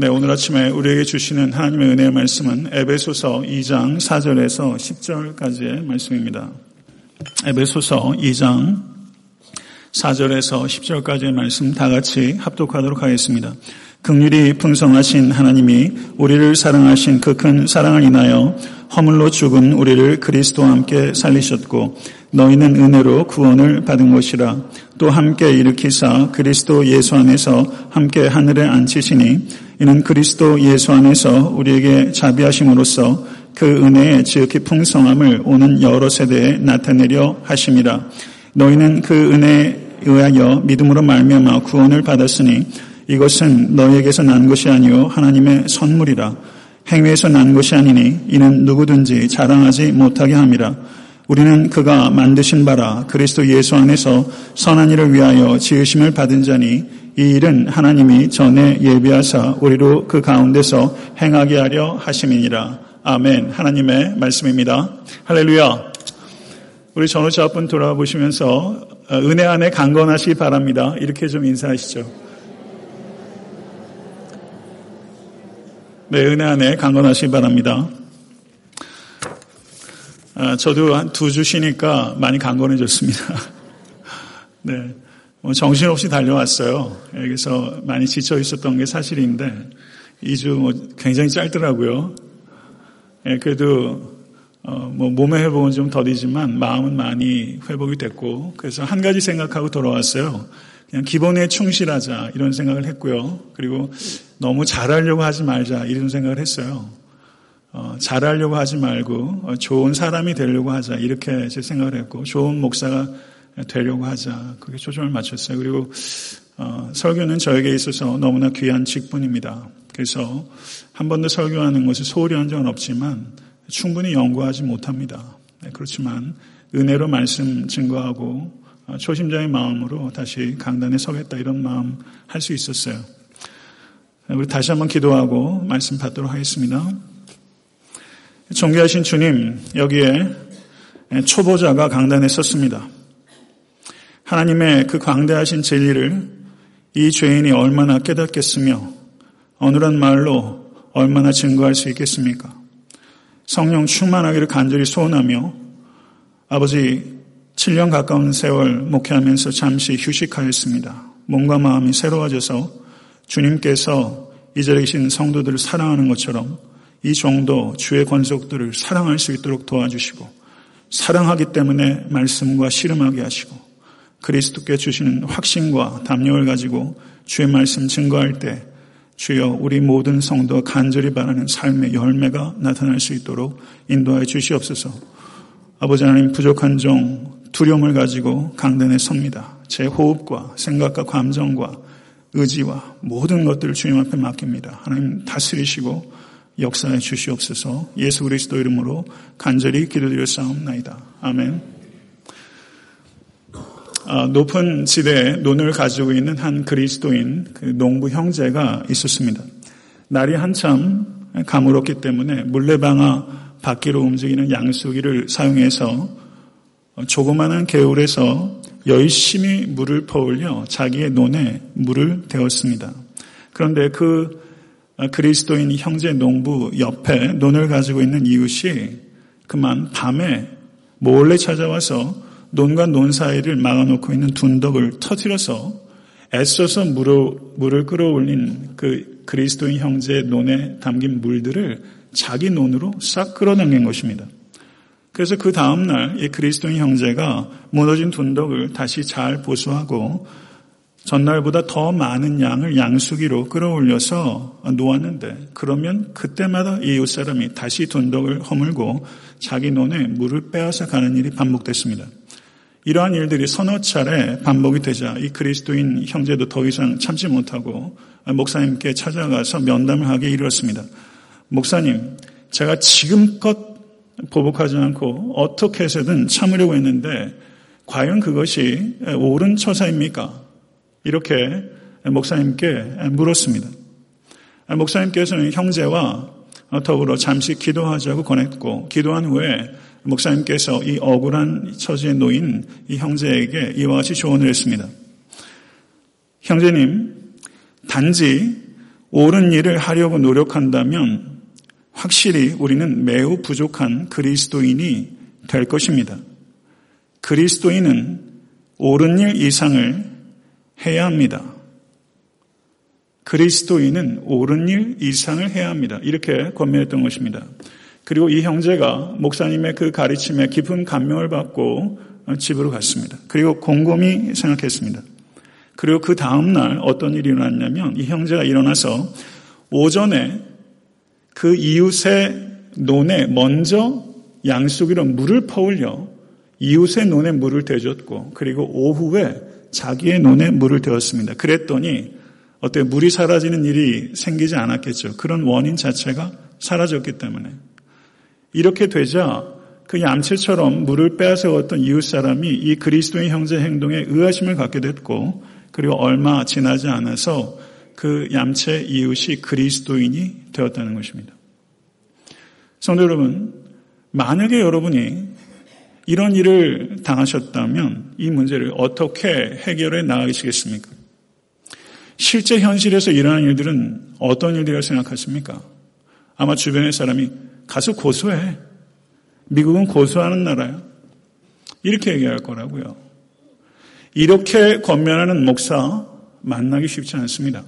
네, 오늘 아침에 우리에게 주시는 하나님의 은혜의 말씀은 에베소서 2장 4절에서 10절까지의 말씀입니다. 에베소서 2장 4절에서 10절까지의 말씀 다 같이 합독하도록 하겠습니다. 극률이 풍성하신 하나님이 우리를 사랑하신 그 큰 사랑을 인하여 허물로 죽은 우리를 그리스도와 함께 살리셨고 너희는 은혜로 구원을 받은 것이라. 또 함께 일으키사 그리스도 예수 안에서 함께 하늘에 앉히시니 이는 그리스도 예수 안에서 우리에게 자비하심으로써 그 은혜의 지극히 풍성함을 오는 여러 세대에 나타내려 하심이라. 너희는 그 은혜에 의하여 믿음으로 말미암아 구원을 받았으니 이것은 너희에게서 난 것이 아니요 하나님의 선물이라. 행위에서 난 것이 아니니 이는 누구든지 자랑하지 못하게 함이라 우리는 그가 만드신 바라 그리스도 예수 안에서 선한 일을 위하여 지으심을 받은 자니 이 일은 하나님이 전에 예비하사 우리로 그 가운데서 행하게 하려 하심이니라. 아멘. 하나님의 말씀입니다. 할렐루야. 우리 전우자 앞분 돌아보시면서 은혜 안에 강건하시 바랍니다. 이렇게 좀 인사하시죠. 네, 은혜 안에 강건하시기 바랍니다. 아, 저도 한 두 주 쉬니까 많이 강건해졌습니다. 네. 뭐 정신없이 달려왔어요. 여기서 많이 지쳐 있었던 게 사실인데, 2주 뭐 굉장히 짧더라고요. 예, 그래도, 어, 뭐 몸의 회복은 좀 더디지만 마음은 많이 회복이 됐고, 그래서 한 가지 생각하고 돌아왔어요. 그냥 기본에 충실하자 이런 생각을 했고요. 그리고 너무 잘하려고 하지 말자 이런 생각을 했어요. 어, 잘하려고 하지 말고 어, 좋은 사람이 되려고 하자 이렇게 제 생각을 했고 좋은 목사가 되려고 하자 그게 초점을 맞췄어요. 그리고 어, 설교는 저에게 있어서 너무나 귀한 직분입니다. 그래서 한 번도 설교하는 것을 소홀히 한 적은 없지만 충분히 연구하지 못합니다. 네, 그렇지만 은혜로 말씀 증거하고 어, 초심자의 마음으로 다시 강단에 서겠다 이런 마음 할 수 있었어요. 우리 다시 한번 기도하고 말씀 받도록 하겠습니다. 존귀하신 주님, 여기에 초보자가 강단에 섰습니다. 하나님의 그 광대하신 진리를 이 죄인이 얼마나 깨닫겠으며 어느한 말로 얼마나 증거할 수 있겠습니까? 성령 충만하기를 간절히 소원하며 아버지 7년 가까운 세월 목회하면서 잠시 휴식하였습니다. 몸과 마음이 새로워져서 주님께서 이 자리에 계신 성도들을 사랑하는 것처럼 이 정도 주의 권속들을 사랑할 수 있도록 도와주시고 사랑하기 때문에 말씀과 씨름하게 하시고 그리스도께 주시는 확신과 담력을 가지고 주의 말씀 증거할 때 주여 우리 모든 성도가 간절히 바라는 삶의 열매가 나타날 수 있도록 인도하여 주시옵소서. 아버지 하나님 부족한 종 두려움을 가지고 강단에 섭니다. 제 호흡과 생각과 감정과 의지와 모든 것들을 주님 앞에 맡깁니다. 하나님 다스리시고 역사해 주시옵소서 예수 그리스도 이름으로 간절히 기도드려 싸움나이다. 아멘. 아, 높은 지대에 논을 가지고 있는 한 그리스도인 그 농부 형제가 있었습니다. 날이 한참 가물었기 때문에 물레방아 바퀴로 움직이는 양수기를 사용해서 조그마한 개울에서 열심히 물을 퍼올려 자기의 논에 물을 대었습니다. 그런데 그 그리스도인 형제 농부 옆에 논을 가지고 있는 이웃이 그만 밤에 몰래 찾아와서 논과 논 사이를 막아놓고 있는 둔덕을 터뜨려서 애써서 물을, 끌어올린 그 그리스도인 형제의 논에 담긴 물들을 자기 논으로 싹 끌어당긴 것입니다. 그래서 그 다음날 이 그리스도인 형제가 무너진 둔덕을 다시 잘 보수하고 전날보다 더 많은 양을 양수기로 끌어올려서 놓았는데 그러면 그때마다 이웃 사람이 다시 둔덕을 허물고 자기 논에 물을 빼앗아 가는 일이 반복됐습니다. 이러한 일들이 서너 차례 반복이 되자 이 그리스도인 형제도 더 이상 참지 못하고 목사님께 찾아가서 면담을 하게 이르렀습니다. 목사님, 제가 지금껏 보복하지 않고 어떻게 해서든 참으려고 했는데 과연 그것이 옳은 처사입니까? 이렇게 목사님께 물었습니다. 목사님께서는 형제와 더불어 잠시 기도하자고 권했고 기도한 후에 목사님께서 이 억울한 처지에 놓인 이 형제에게 이와 같이 조언을 했습니다. 형제님, 단지 옳은 일을 하려고 노력한다면 확실히 우리는 매우 부족한 그리스도인이 될 것입니다. 그리스도인은 옳은 일 이상을 해야 합니다. 그리스도인은 옳은 일 이상을 해야 합니다. 이렇게 권면했던 것입니다. 그리고 이 형제가 목사님의 그 가르침에 깊은 감명을 받고 집으로 갔습니다. 그리고 곰곰이 생각했습니다. 그리고 그 다음날 어떤 일이 일어났냐면 이 형제가 일어나서 오전에 그 이웃의 논에 먼저 양수기로 물을 퍼올려 이웃의 논에 물을 대줬고 그리고 오후에 자기의 논에 물을 대었습니다. 그랬더니 어때 물이 사라지는 일이 생기지 않았겠죠. 그런 원인 자체가 사라졌기 때문에 이렇게 되자 그 얌체처럼 물을 빼앗아왔던 이웃 사람이 이 그리스도의 형제 행동에 의아심을 갖게 됐고 그리고 얼마 지나지 않아서 그 얌체 이웃이 그리스도인이 되었다는 것입니다. 성도 여러분, 만약에 여러분이 이런 일을 당하셨다면 이 문제를 어떻게 해결해 나가시겠습니까? 실제 현실에서 일어나는 일들은 어떤 일이라고 생각하십니까? 아마 주변의 사람이 가서 고소해. 미국은 고소하는 나라야. 이렇게 얘기할 거라고요. 이렇게 권면하는 목사 만나기 쉽지 않습니다.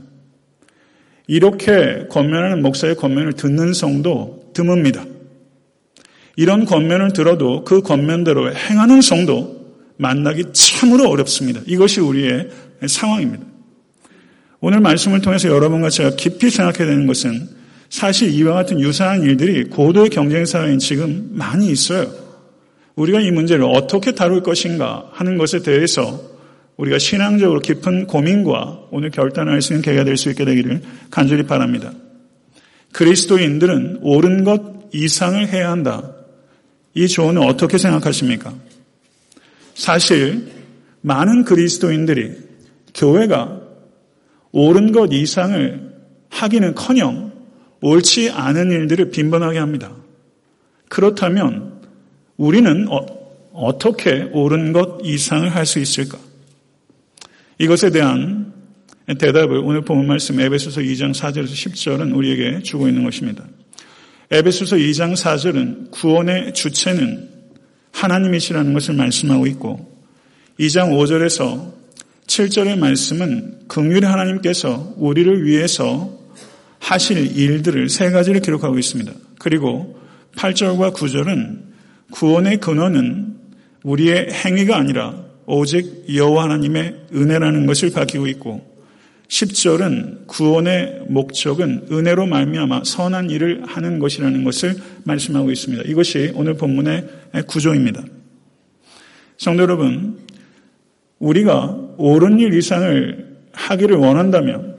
이렇게 권면하는 목사의 권면을 듣는 성도 드뭅니다. 이런 권면을 들어도 그 권면대로 행하는 성도 만나기 참으로 어렵습니다. 이것이 우리의 상황입니다. 오늘 말씀을 통해서 여러분과 제가 깊이 생각해야 되는 것은 사실 이와 같은 유사한 일들이 고도의 경쟁 사회인 지금 많이 있어요. 우리가 이 문제를 어떻게 다룰 것인가 하는 것에 대해서 우리가 신앙적으로 깊은 고민과 오늘 결단할 수 있는 계기가 될 수 있게 되기를 간절히 바랍니다. 그리스도인들은 옳은 것 이상을 해야 한다. 이 조언을 어떻게 생각하십니까? 사실 많은 그리스도인들이 교회가 옳은 것 이상을 하기는 커녕 옳지 않은 일들을 빈번하게 합니다. 그렇다면 우리는 어, 떻게 옳은 것 이상을 할 수 있을까? 이것에 대한 대답을 오늘 본 말씀 에베소서 2장 4절에서 10절은 우리에게 주고 있는 것입니다. 에베소서 2장 4절은 구원의 주체는 하나님이시라는 것을 말씀하고 있고 2장 5절에서 7절의 말씀은 긍휼의 하나님께서 우리를 위해서 하실 일들을 세 가지를 기록하고 있습니다. 그리고 8절과 9절은 구원의 근원은 우리의 행위가 아니라 오직 여호와 하나님의 은혜라는 것을 밝히고 있고 10절은 구원의 목적은 은혜로 말미암아 선한 일을 하는 것이라는 것을 말씀하고 있습니다. 이것이 오늘 본문의 구조입니다. 성도 여러분, 우리가 옳은 일 이상을 하기를 원한다면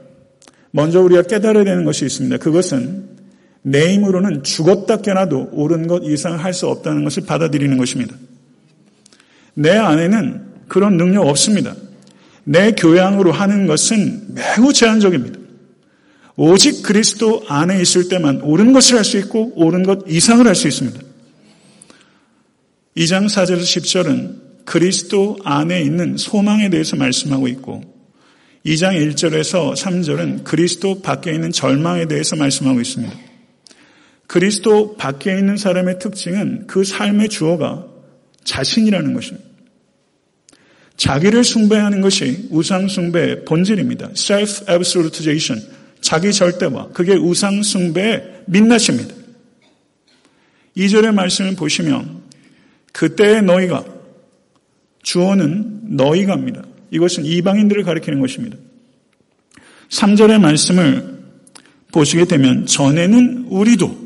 먼저 우리가 깨달아야 되는 것이 있습니다. 그것은 내 힘으로는 죽었다 깨나도 옳은 것 이상을 할수 없다는 것을 받아들이는 것입니다. 내 안에는 그런 능력 없습니다. 내 교양으로 하는 것은 매우 제한적입니다. 오직 그리스도 안에 있을 때만 옳은 것을 할 수 있고 옳은 것 이상을 할 수 있습니다. 2장 4절에서 10절은 그리스도 안에 있는 소망에 대해서 말씀하고 있고 2장 1절에서 3절은 그리스도 밖에 있는 절망에 대해서 말씀하고 있습니다. 그리스도 밖에 있는 사람의 특징은 그 삶의 주어가 자신이라는 것입니다. 자기를 숭배하는 것이 우상 숭배의 본질입니다. self-absolutization. 자기 절대화. 그게 우상 숭배의 민낯입니다. 2절의 말씀을 보시면 그때의 너희가 주어는 너희가입니다. 이것은 이방인들을 가리키는 것입니다. 3절의 말씀을 보시게 되면 전에는 우리도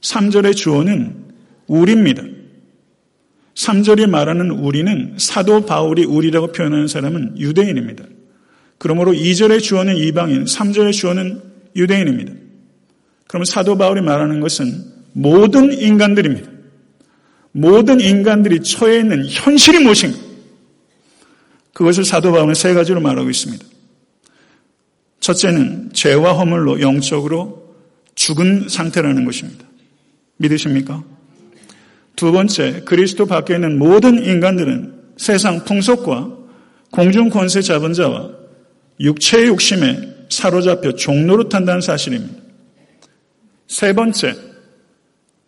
3절의 주어는 우리입니다. 3절이 말하는 우리는 사도 바울이 우리라고 표현하는 사람은 유대인입니다. 그러므로 2절의 주어는 이방인, 3절의 주어는 유대인입니다. 그러면 사도 바울이 말하는 것은 모든 인간들입니다. 모든 인간들이 처해 있는 현실이 무엇인가? 그것을 사도 바울은 세 가지로 말하고 있습니다. 첫째는 죄와 허물로 영적으로 죽은 상태라는 것입니다. 믿으십니까? 두 번째, 그리스도 밖에 있는 모든 인간들은 세상 풍속과 공중 권세 잡은 자와 육체의 욕심에 사로잡혀 종로로 탄다는 사실입니다. 세 번째,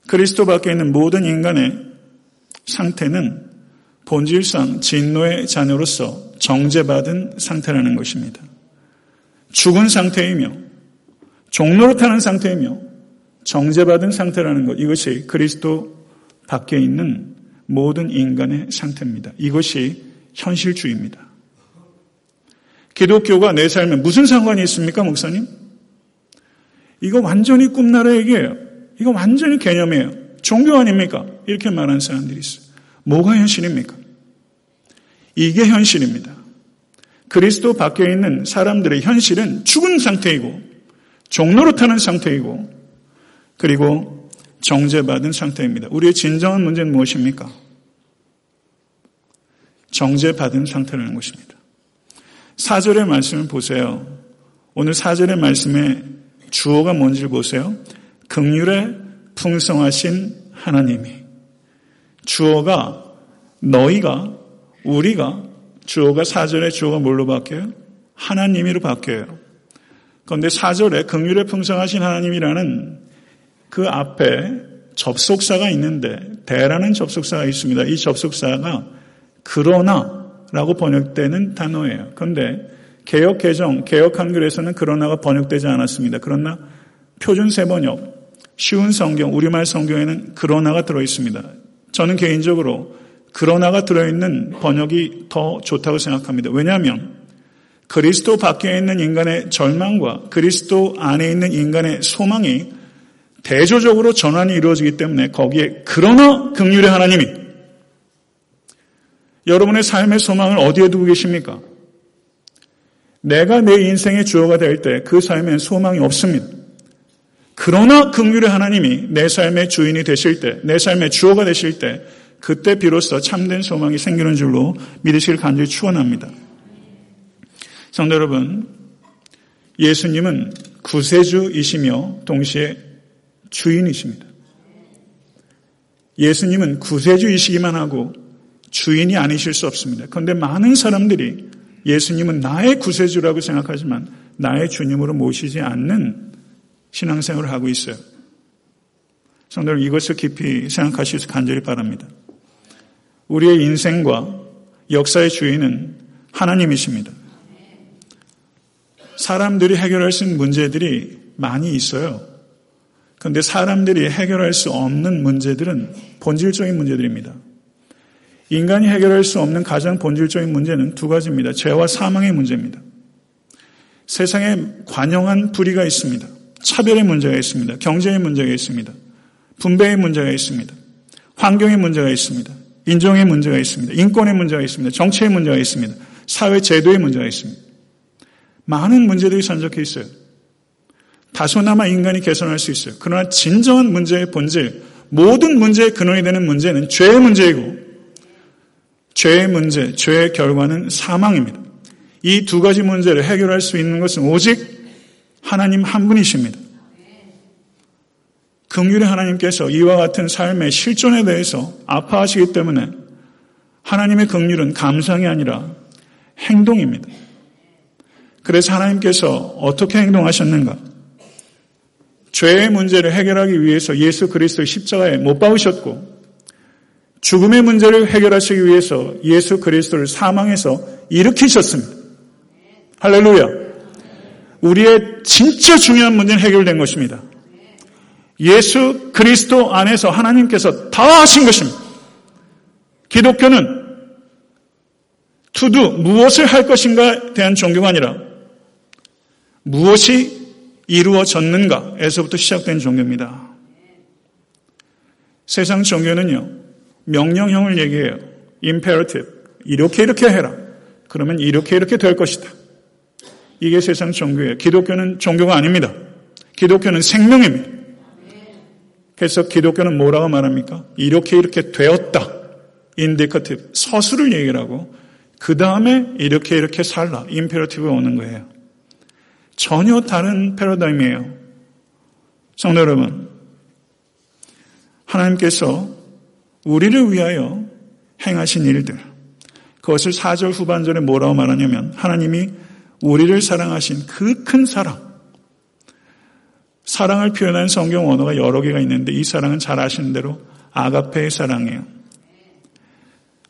그리스도 밖에 있는 모든 인간의 상태는 본질상 진노의 자녀로서 정죄받은 상태라는 것입니다. 죽은 상태이며 종로로 타는 상태이며 정죄받은 상태라는 것 이것이 그리스도 밖에 있는 모든 인간의 상태입니다. 이것이 현실주의입니다. 기독교가 내 삶에 무슨 상관이 있습니까, 목사님? 이거 완전히 꿈나라 얘기예요. 이거 완전히 개념이에요. 종교 아닙니까? 이렇게 말하는 사람들이 있어요. 뭐가 현실입니까? 이게 현실입니다. 그리스도 밖에 있는 사람들의 현실은 죽은 상태이고 종로로 타는 상태이고 그리고 정죄받은 상태입니다. 우리의 진정한 문제는 무엇입니까? 정죄받은 상태라는 것입니다. 사절의 말씀을 보세요. 오늘 사절의 말씀의 주어가 뭔지 보세요. 극률에 풍성하신 하나님이 주어가 너희가 우리가 주어가 사절의 주어가 뭘로 바뀌어요? 하나님이로 바뀌어요. 그런데 사절에 극률에 풍성하신 하나님이라는 그 앞에 접속사가 있는데 대라는 접속사가 있습니다. 이 접속사가 그러나라고 번역되는 단어예요. 그런데 개혁 개정, 개혁 한글에서는 그러나가 번역되지 않았습니다. 그러나 표준 세번역, 쉬운 성경, 우리말 성경에는 그러나가 들어 있습니다. 저는 개인적으로 그러나가 들어있는 번역이 더 좋다고 생각합니다. 왜냐하면 그리스도 밖에 있는 인간의 절망과 그리스도 안에 있는 인간의 소망이 대조적으로 전환이 이루어지기 때문에 거기에 그러나 극률의 하나님이 여러분의 삶의 소망을 어디에 두고 계십니까? 내가 내 인생의 주어가 될 때 그 삶엔 소망이 없습니다. 그러나 극률의 하나님이 내 삶의 주인이 되실 때, 내 삶의 주어가 되실 때 그때 비로소 참된 소망이 생기는 줄로 믿으실 간절히 축원합니다. 성도 여러분, 예수님은 구세주이시며 동시에 주인이십니다. 예수님은 구세주이시기만 하고 주인이 아니실 수 없습니다. 그런데 많은 사람들이 예수님은 나의 구세주라고 생각하지만 나의 주님으로 모시지 않는 신앙생활을 하고 있어요. 성도 여러분 이것을 깊이 생각하시기 간절히 바랍니다. 우리의 인생과 역사의 주인은 하나님이십니다. 사람들이 해결할 수 있는 문제들이 많이 있어요. 그런데 사람들이 해결할 수 없는 문제들은 본질적인 문제들입니다. 인간이 해결할 수 없는 가장 본질적인 문제는 두 가지입니다. 죄와 사망의 문제입니다. 세상에 관영한 불의가 있습니다. 차별의 문제가 있습니다. 경제의 문제가 있습니다. 분배의 문제가 있습니다. 환경의 문제가 있습니다. 인종의 문제가 있습니다. 인권의 문제가 있습니다. 정치의 문제가 있습니다. 사회 제도의 문제가 있습니다. 많은 문제들이 산적해 있어요. 다소나마 인간이 개선할 수 있어요. 그러나 진정한 문제의 본질, 모든 문제의 근원이 되는 문제는 죄의 문제이고, 죄의 문제, 죄의 결과는 사망입니다. 이 두 가지 문제를 해결할 수 있는 것은 오직 하나님 한 분이십니다. 긍휼의 하나님께서 이와 같은 삶의 실존에 대해서 아파하시기 때문에 하나님의 긍휼은 감상이 아니라 행동입니다. 그래서 하나님께서 어떻게 행동하셨는가? 죄의 문제를 해결하기 위해서 예수 그리스도의 십자가에 못 박으셨고 죽음의 문제를 해결하시기 위해서 예수 그리스도를 사망해서 일으키셨습니다. 할렐루야. 우리의 진짜 중요한 문제는 해결된 것입니다. 예수 그리스도 안에서 하나님께서 다 하신 것입니다. 기독교는 투두 무엇을 할 것인가에 대한 종교가 아니라 무엇이 이루어졌는가에서부터 시작된 종교입니다. 세상 종교는요, 명령형을 얘기해요. imperative. 이렇게 이렇게 해라. 그러면 이렇게 이렇게 될 것이다. 이게 세상 종교예요. 기독교는 종교가 아닙니다. 기독교는 생명입니다. 그래서 기독교는 뭐라고 말합니까? 이렇게 이렇게 되었다. indicative. 서술을 얘기를 하고 그 다음에 이렇게 이렇게 살라. imperative가 오는 거예요. 전혀 다른 패러다임이에요. 성도 여러분, 하나님께서 우리를 위하여 행하신 일들, 그것을 4절 후반절에 뭐라고 말하냐면 하나님이 우리를 사랑하신 그 큰 사랑. 사랑을 표현한 성경 언어가 여러 개가 있는데 이 사랑은 잘 아시는 대로 아가페의 사랑이에요.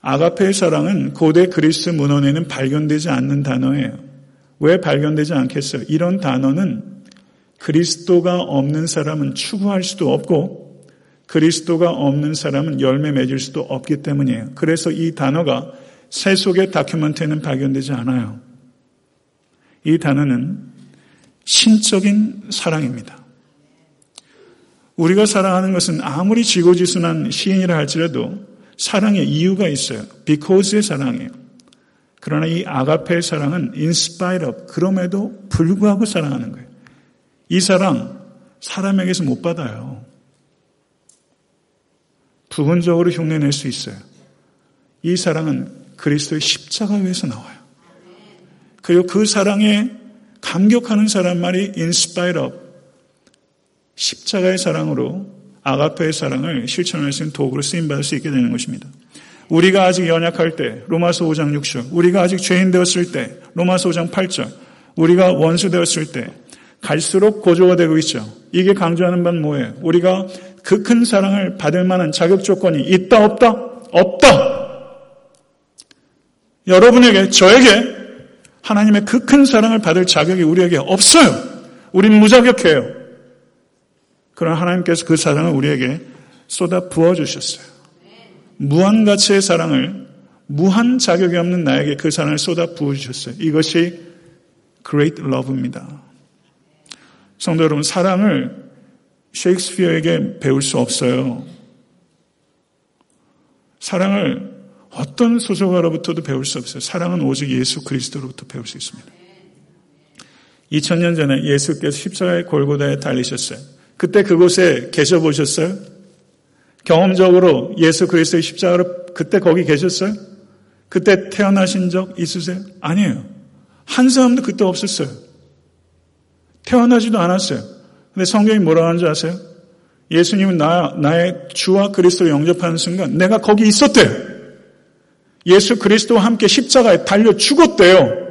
아가페의 사랑은 고대 그리스 문헌에는 발견되지 않는 단어예요. 왜 발견되지 않겠어요? 이런 단어는 그리스도가 없는 사람은 추구할 수도 없고 그리스도가 없는 사람은 열매 맺을 수도 없기 때문이에요. 그래서 이 단어가 세속의 다큐멘터리는 발견되지 않아요. 이 단어는 신적인 사랑입니다. 우리가 사랑하는 것은 아무리 지고지순한 시인이라 할지라도 사랑의 이유가 있어요. because의 사랑이에요. 그러나 이 아가페의 사랑은 of 그럼에도 불구하고 사랑하는 거예요. 이 사랑 사람에게서 못 받아요. 부분적으로 흉내낼 수 있어요. 이 사랑은 그리스도의 십자가 위에서 나와요. 그리고 그 사랑에 감격하는 사람만이 of 십자가의 사랑으로 아가페의 사랑을 실천할 수 있는 도구로 쓰임 받을 수 있게 되는 것입니다. 우리가 아직 연약할 때 로마서 5장 6절 우리가 아직 죄인 되었을 때 로마서 5장 8절 우리가 원수 되었을 때 갈수록 고조가 되고 있죠. 이게 강조하는 바는 뭐예요? 우리가 그 큰 사랑을 받을 만한 자격 조건이 있다 없다? 없다. 여러분에게 저에게 하나님의 그 큰 사랑을 받을 자격이 우리에게 없어요. 우린 무자격해요. 그러나 하나님께서 그 사랑을 우리에게 쏟아 부어 주셨어요. 무한 가치의 사랑을 무한 자격이 없는 나에게 그 사랑을 쏟아 부어 주셨어요. 이것이 great love입니다. 성도 여러분, 사랑을 셰익스피어에게 배울 수 없어요. 사랑을 어떤 소설가로부터도 배울 수 없어요. 사랑은 오직 예수 그리스도로부터 배울 수 있습니다. 2000년 전에 예수께서 십자가의 골고다에 달리셨어요. 그때 그곳에 계셔 보셨어요? 경험적으로 예수 그리스도의 십자가로 그때 거기 계셨어요? 그때 태어나신 적 있으세요? 아니에요. 한 사람도 그때 없었어요. 태어나지도 않았어요. 근데 성경이 뭐라고 하는지 아세요? 예수님은 나, 나의 주와 그리스도를 영접하는 순간 내가 거기 있었대요. 예수 그리스도와 함께 십자가에 달려 죽었대요.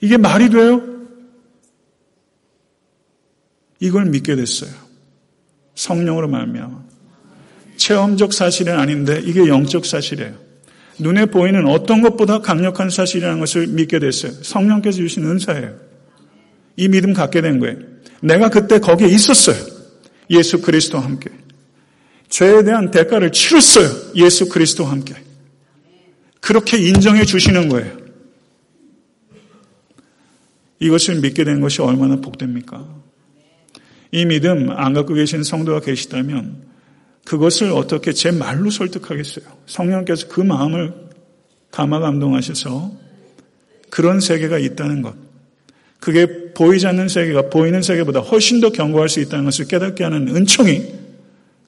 이게 말이 돼요? 이걸 믿게 됐어요. 성령으로 말미암아. 체험적 사실은 아닌데 이게 영적 사실이에요. 눈에 보이는 어떤 것보다 강력한 사실이라는 것을 믿게 됐어요. 성령께서 주신 은사예요. 이 믿음 갖게 된 거예요. 내가 그때 거기에 있었어요. 예수 그리스도와 함께. 죄에 대한 대가를 치렀어요. 예수 그리스도와 함께. 그렇게 인정해 주시는 거예요. 이것을 믿게 된 것이 얼마나 복됩니까? 이 믿음 안 갖고 계신 성도가 계시다면 그것을 어떻게 제 말로 설득하겠어요? 성령께서 그 마음을 감화 감동하셔서 그런 세계가 있다는 것. 그게 보이지 않는 세계가 보이는 세계보다 훨씬 더 견고할 수 있다는 것을 깨닫게 하는 은총이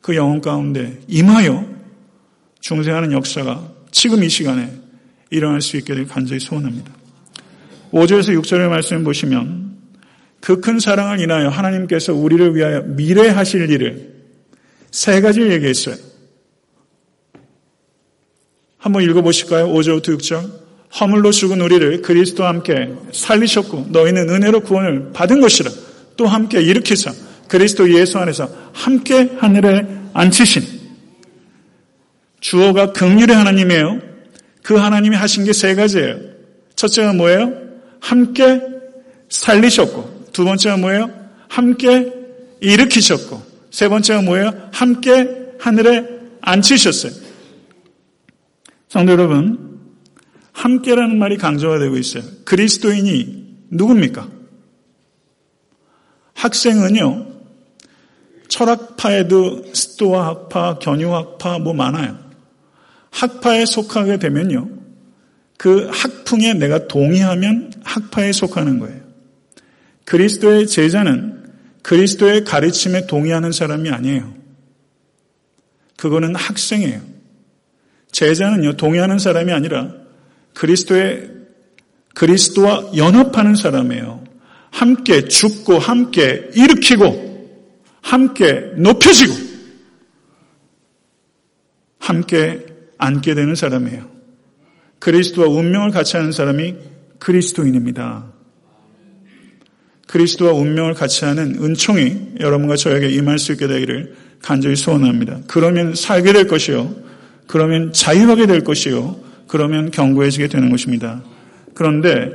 그 영혼 가운데 임하여 중생하는 역사가 지금 이 시간에 일어날 수 있게 될 간절히 소원합니다. 5절에서 6절의 말씀을 보시면 그 큰 사랑을 인하여 하나님께서 우리를 위하여 미래하실 일을 세 가지를 얘기했어요. 한번 읽어보실까요? 5절부터 6절. 허물로 죽은 우리를 그리스도와 함께 살리셨고 너희는 은혜로 구원을 받은 것이라 또 함께 일으키사 그리스도 예수 안에서 함께 하늘에 앉히신 주어가 긍휼의 하나님이에요. 그 하나님이 하신 게 세 가지예요. 첫째가 뭐예요? 함께 살리셨고 두 번째가 뭐예요? 함께 일으키셨고 세 번째가 뭐예요? 함께 하늘에 앉히셨어요. 성도 여러분, 함께라는 말이 강조가 되고 있어요. 그리스도인이 누굽니까? 학생은요, 철학파에도 스토아 학파, 견유학파 뭐 많아요. 학파에 속하게 되면요, 그 학풍에 내가 동의하면 학파에 속하는 거예요. 그리스도의 제자는 그리스도의 가르침에 동의하는 사람이 아니에요. 그거는 학생이에요. 제자는요, 동의하는 사람이 아니라 그리스도의 그리스도와 연합하는 사람이에요. 함께 죽고 함께 일으키고 함께 높여지고 함께 앉게 되는 사람이에요. 그리스도와 운명을 같이 하는 사람이 그리스도인입니다. 그리스도와 운명을 같이 하는 은총이 여러분과 저에게 임할 수 있게 되기를 간절히 소원합니다. 그러면 살게 될 것이요. 그러면 자유하게 될 것이요. 그러면 견고해지게 되는 것입니다. 그런데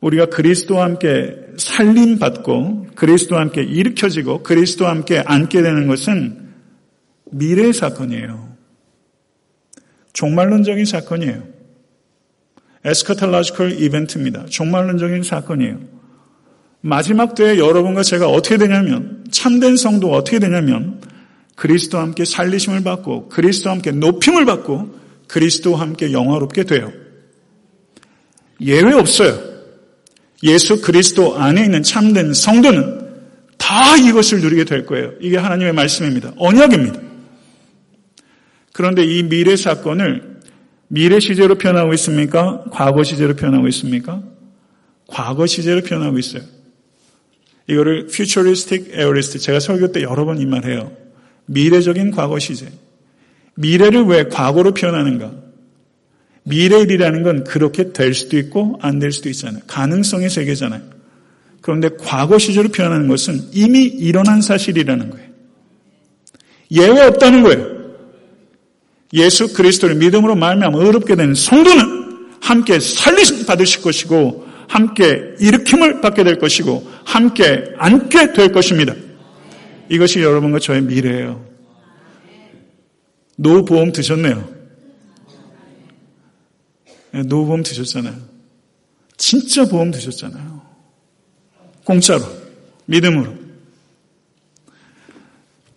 우리가 그리스도와 함께 살림받고 그리스도와 함께 일으켜지고 그리스도와 함께 앉게 되는 것은 미래의 사건이에요. 종말론적인 사건이에요. 에스카탈라지컬 이벤트입니다. 종말론적인 사건이에요. 마지막 때에 여러분과 제가 어떻게 되냐면 참된 성도가 어떻게 되냐면 그리스도와 함께 살리심을 받고 그리스도와 함께 높임을 받고 그리스도와 함께 영화롭게 돼요. 예외 없어요. 예수 그리스도 안에 있는 참된 성도는 다 이것을 누리게 될 거예요. 이게 하나님의 말씀입니다. 언약입니다. 그런데 이 미래 사건을 미래 시제로 표현하고 있습니까? 과거 시제로 표현하고 있습니까? 과거 시제로 표현하고 있어요. 이거를 futuristic aorist 제가 설교 때 여러 번 이 말해요. 미래적인 과거 시제. 미래를 왜 과거로 표현하는가? 미래일이라는 건 그렇게 될 수도 있고 안 될 수도 있잖아요. 가능성의 세계잖아요. 그런데 과거 시제로 표현하는 것은 이미 일어난 사실이라는 거예요. 예외 없다는 거예요. 예수 그리스도를 믿음으로 말미암아 의롭게 되는 성도는 함께 살리심 받으실 것이고 함께 일으킴을 받게 될 것이고 함께 앉게 될 것입니다. 이것이 여러분과 저의 미래예요. 노보험 드셨네요. 네, 노보험 드셨잖아요. 진짜 보험 드셨잖아요. 공짜로, 믿음으로.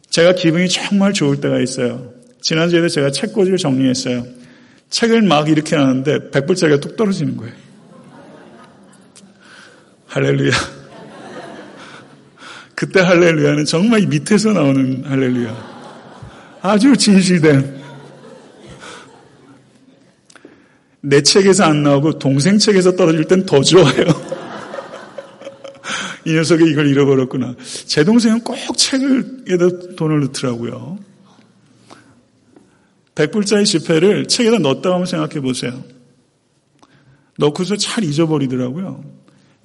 제가 기분이 정말 좋을 때가 있어요. 지난주에도 제가 책꽂이를 정리했어요. 책을 막 이렇게 하는데 백불짜리가 뚝 떨어지는 거예요. 할렐루야. 그때 할렐루야는 정말 밑에서 나오는 할렐루야. 아주 진실된. 내 책에서 안 나오고 동생 책에서 떨어질 땐 더 좋아요. 이 녀석이 이걸 잃어버렸구나. 제 동생은 꼭 책에다 돈을 넣더라고요. 백불짜리 지폐를 책에다 넣었다고 한번 생각해 보세요. 넣고서 잘 잊어버리더라고요.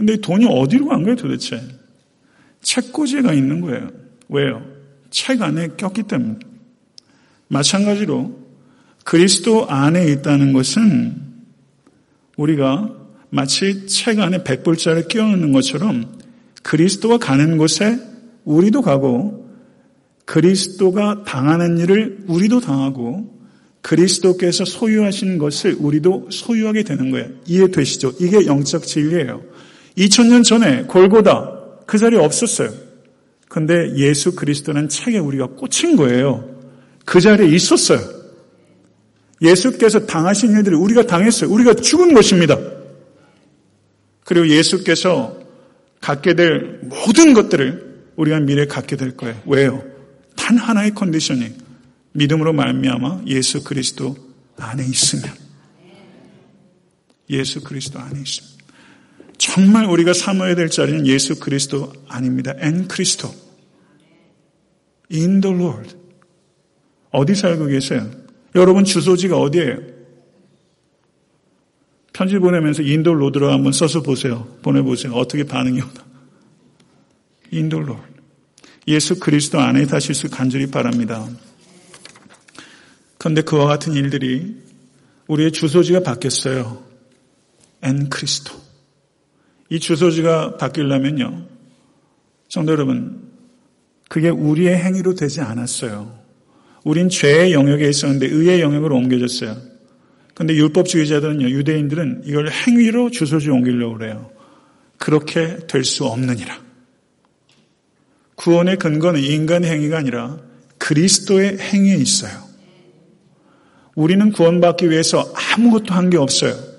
근데 돈이 어디로 간 거예요 도대체? 책꽂이가 있는 거예요. 왜요? 책 안에 꼈기 때문에. 마찬가지로 그리스도 안에 있다는 것은 우리가 마치 책 안에 백불자를 끼워넣는 것처럼 그리스도가 가는 곳에 우리도 가고 그리스도가 당하는 일을 우리도 당하고 그리스도께서 소유하신 것을 우리도 소유하게 되는 거예요. 이해되시죠? 이게 영적 진리예요. 2000년 전에 골고다 그 자리에 없었어요. 근데 예수 그리스도는 책에 우리가 꽂힌 거예요. 그 자리에 있었어요. 예수께서 당하신 일들을 우리가 당했어요. 우리가 죽은 것입니다. 그리고 예수께서 갖게 될 모든 것들을 우리가 미래에 갖게 될 거예요. 왜요? 단 하나의 컨디션이 믿음으로 말미암아 예수 그리스도 안에 있으면 예수 그리스도 안에 있으면 정말 우리가 삼아야 될 자리는 예수 그리스도 아닙니다. 엔 크리스토. In the Lord. 어디 살고 계세요? 여러분 주소지가 어디예요? 편지 보내면서 In the Lord로 한번 써서 보세요. 보내보세요. 어떻게 반응이 오나. In the Lord. 예수 그리스도 안에 사실 수 간절히 바랍니다. 그런데 그와 같은 일들이 우리의 주소지가 바뀌었어요. ἐν Χριστῷ. 이 주소지가 바뀌려면요. 성도 여러분, 그게 우리의 행위로 되지 않았어요. 우린 죄의 영역에 있었는데 의의 영역으로 옮겨졌어요. 근데 율법주의자들은요, 유대인들은 이걸 행위로 주소지 옮기려고 그래요. 그렇게 될 수 없느니라. 구원의 근거는 인간의 행위가 아니라 그리스도의 행위에 있어요. 우리는 구원받기 위해서 아무것도 한 게 없어요.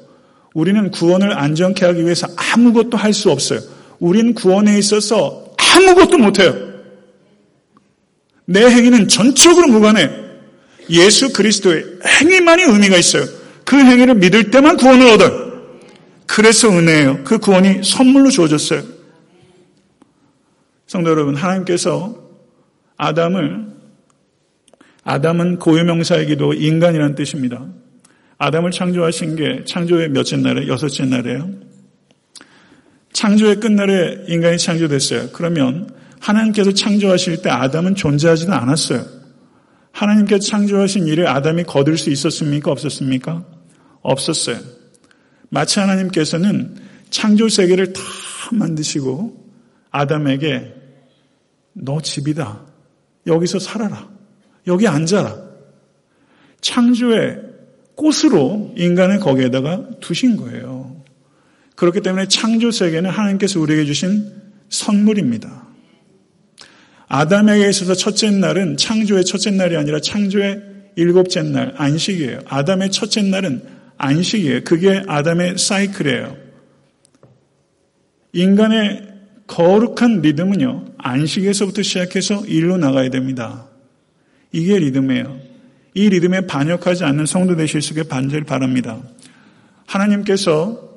우리는 구원을 안정케 하기 위해서 아무것도 할 수 없어요. 우리는 구원에 있어서 아무것도 못해요. 내 행위는 전적으로 무관해. 예수 그리스도의 행위만이 의미가 있어요. 그 행위를 믿을 때만 구원을 얻어요. 그래서 은혜예요. 그 구원이 선물로 주어졌어요. 성도 여러분, 하나님께서 아담을 아담은 고유명사이기도 인간이라는 뜻입니다. 아담을 창조하신 게 창조의 몇째 날에 여섯째 날이에요. 창조의 끝날에 인간이 창조됐어요. 그러면 하나님께서 창조하실 때 아담은 존재하지도 않았어요. 하나님께서 창조하신 일을 아담이 거둘 수 있었습니까? 없었습니까? 없었어요. 마치 하나님께서는 창조 세계를 다 만드시고 아담에게 너 집이다. 여기서 살아라. 여기 앉아라. 창조의 꽃으로 인간을 거기에다가 두신 거예요. 그렇기 때문에 창조 세계는 하나님께서 우리에게 주신 선물입니다. 아담에게 있어서 첫째 날은 창조의 첫째 날이 아니라 창조의 일곱째 날, 안식이에요. 아담의 첫째 날은 안식이에요. 그게 아담의 사이클이에요. 인간의 거룩한 리듬은요, 안식에서부터 시작해서 일로 나가야 됩니다. 이게 리듬이에요. 이 리듬에 반역하지 않는 성도 되실 수 있게 반절 바랍니다. 하나님께서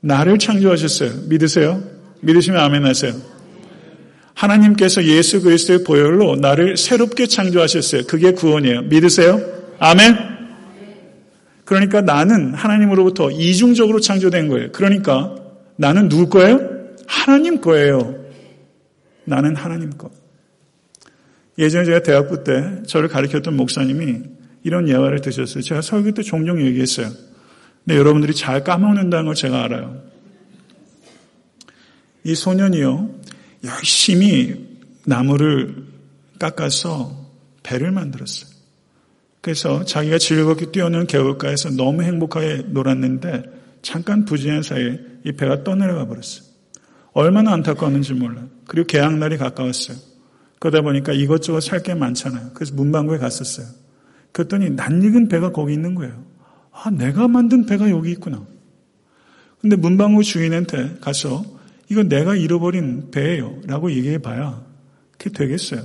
나를 창조하셨어요. 믿으세요? 믿으시면 아멘 하세요. 하나님께서 예수 그리스도의 보혈로 나를 새롭게 창조하셨어요. 그게 구원이에요. 믿으세요? 아멘? 그러니까 나는 하나님으로부터 이중적으로 창조된 거예요. 그러니까 나는 누구 거예요? 하나님 거예요. 나는 하나님 거. 예전에 제가 대학부 때 저를 가르쳤던 목사님이 이런 예화를 드셨어요. 제가 설교 때 종종 얘기했어요. 근데 여러분들이 잘 까먹는다는 걸 제가 알아요. 이 소년이요, 열심히 나무를 깎아서 배를 만들었어요. 그래서 자기가 즐겁게 뛰어노는 개울가에서 너무 행복하게 놀았는데 잠깐 부진한 사이에 이 배가 떠내려가 버렸어요. 얼마나 안타까웠는지 몰라요. 그리고 개항날이 가까웠어요. 그러다 보니까 이것저것 살 게 많잖아요. 그래서 문방구에 갔었어요. 그랬더니 낯익은 배가 거기 있는 거예요. 아, 내가 만든 배가 여기 있구나. 근데 문방구 주인한테 가서 이거 내가 잃어버린 배예요. 라고 얘기해 봐야 그게 되겠어요.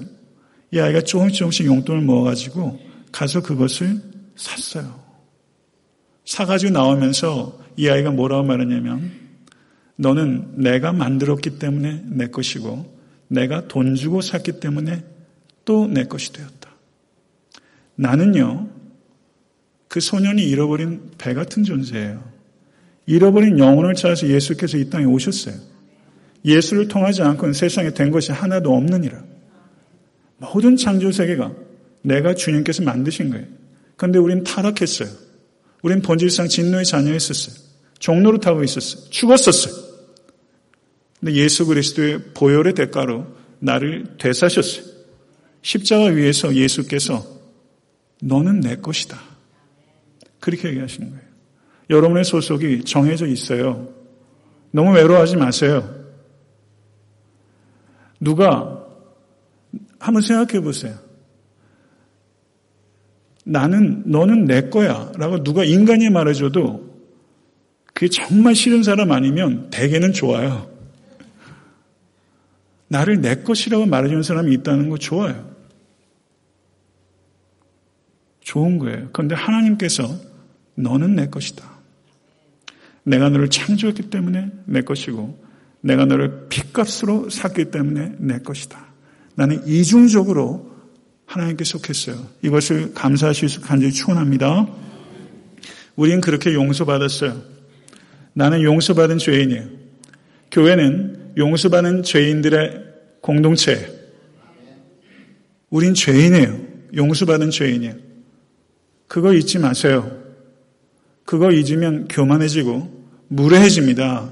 이 아이가 조금씩 조금씩 용돈을 모아가지고 가서 그것을 샀어요. 사가지고 나오면서 이 아이가 뭐라고 말했냐면 너는 내가 만들었기 때문에 내 것이고 내가 돈 주고 샀기 때문에 또 내 것이 되었다. 나는요, 그 소년이 잃어버린 배 같은 존재예요. 잃어버린 영혼을 찾아서 예수께서 이 땅에 오셨어요. 예수를 통하지 않고는 세상에 된 것이 하나도 없느니라. 모든 창조 세계가 내가 주님께서 만드신 거예요. 그런데 우린 타락했어요. 우린 본질상 진노의 자녀였었어요. 종로를 타고 있었어요. 죽었었어요. 근데 예수 그리스도의 보혈의 대가로 나를 되사셨어요. 십자가 위에서 예수께서 너는 내 것이다. 그렇게 얘기하시는 거예요. 여러분의 소속이 정해져 있어요. 너무 외로워하지 마세요. 누가 한번 생각해 보세요. 나는 너는 내 거야 라고 누가 인간이 말해줘도 그게 정말 싫은 사람 아니면 대개는 좋아요. 나를 내 것이라고 말해주는 사람이 있다는 거 좋아요. 좋은 거예요. 그런데 하나님께서 너는 내 것이다. 내가 너를 창조했기 때문에 내 것이고 내가 너를 핏값으로 샀기 때문에 내 것이다. 나는 이중적으로 하나님께 속했어요. 이것을 감사하실 수 간절히 축원합니다. 우리는 그렇게 용서받았어요. 나는 용서받은 죄인이에요. 교회는 용서받은 죄인들의 공동체예요. 우린 죄인이에요. 용서받은 죄인이에요. 그거 잊지 마세요. 그거 잊으면 교만해지고 무례해집니다.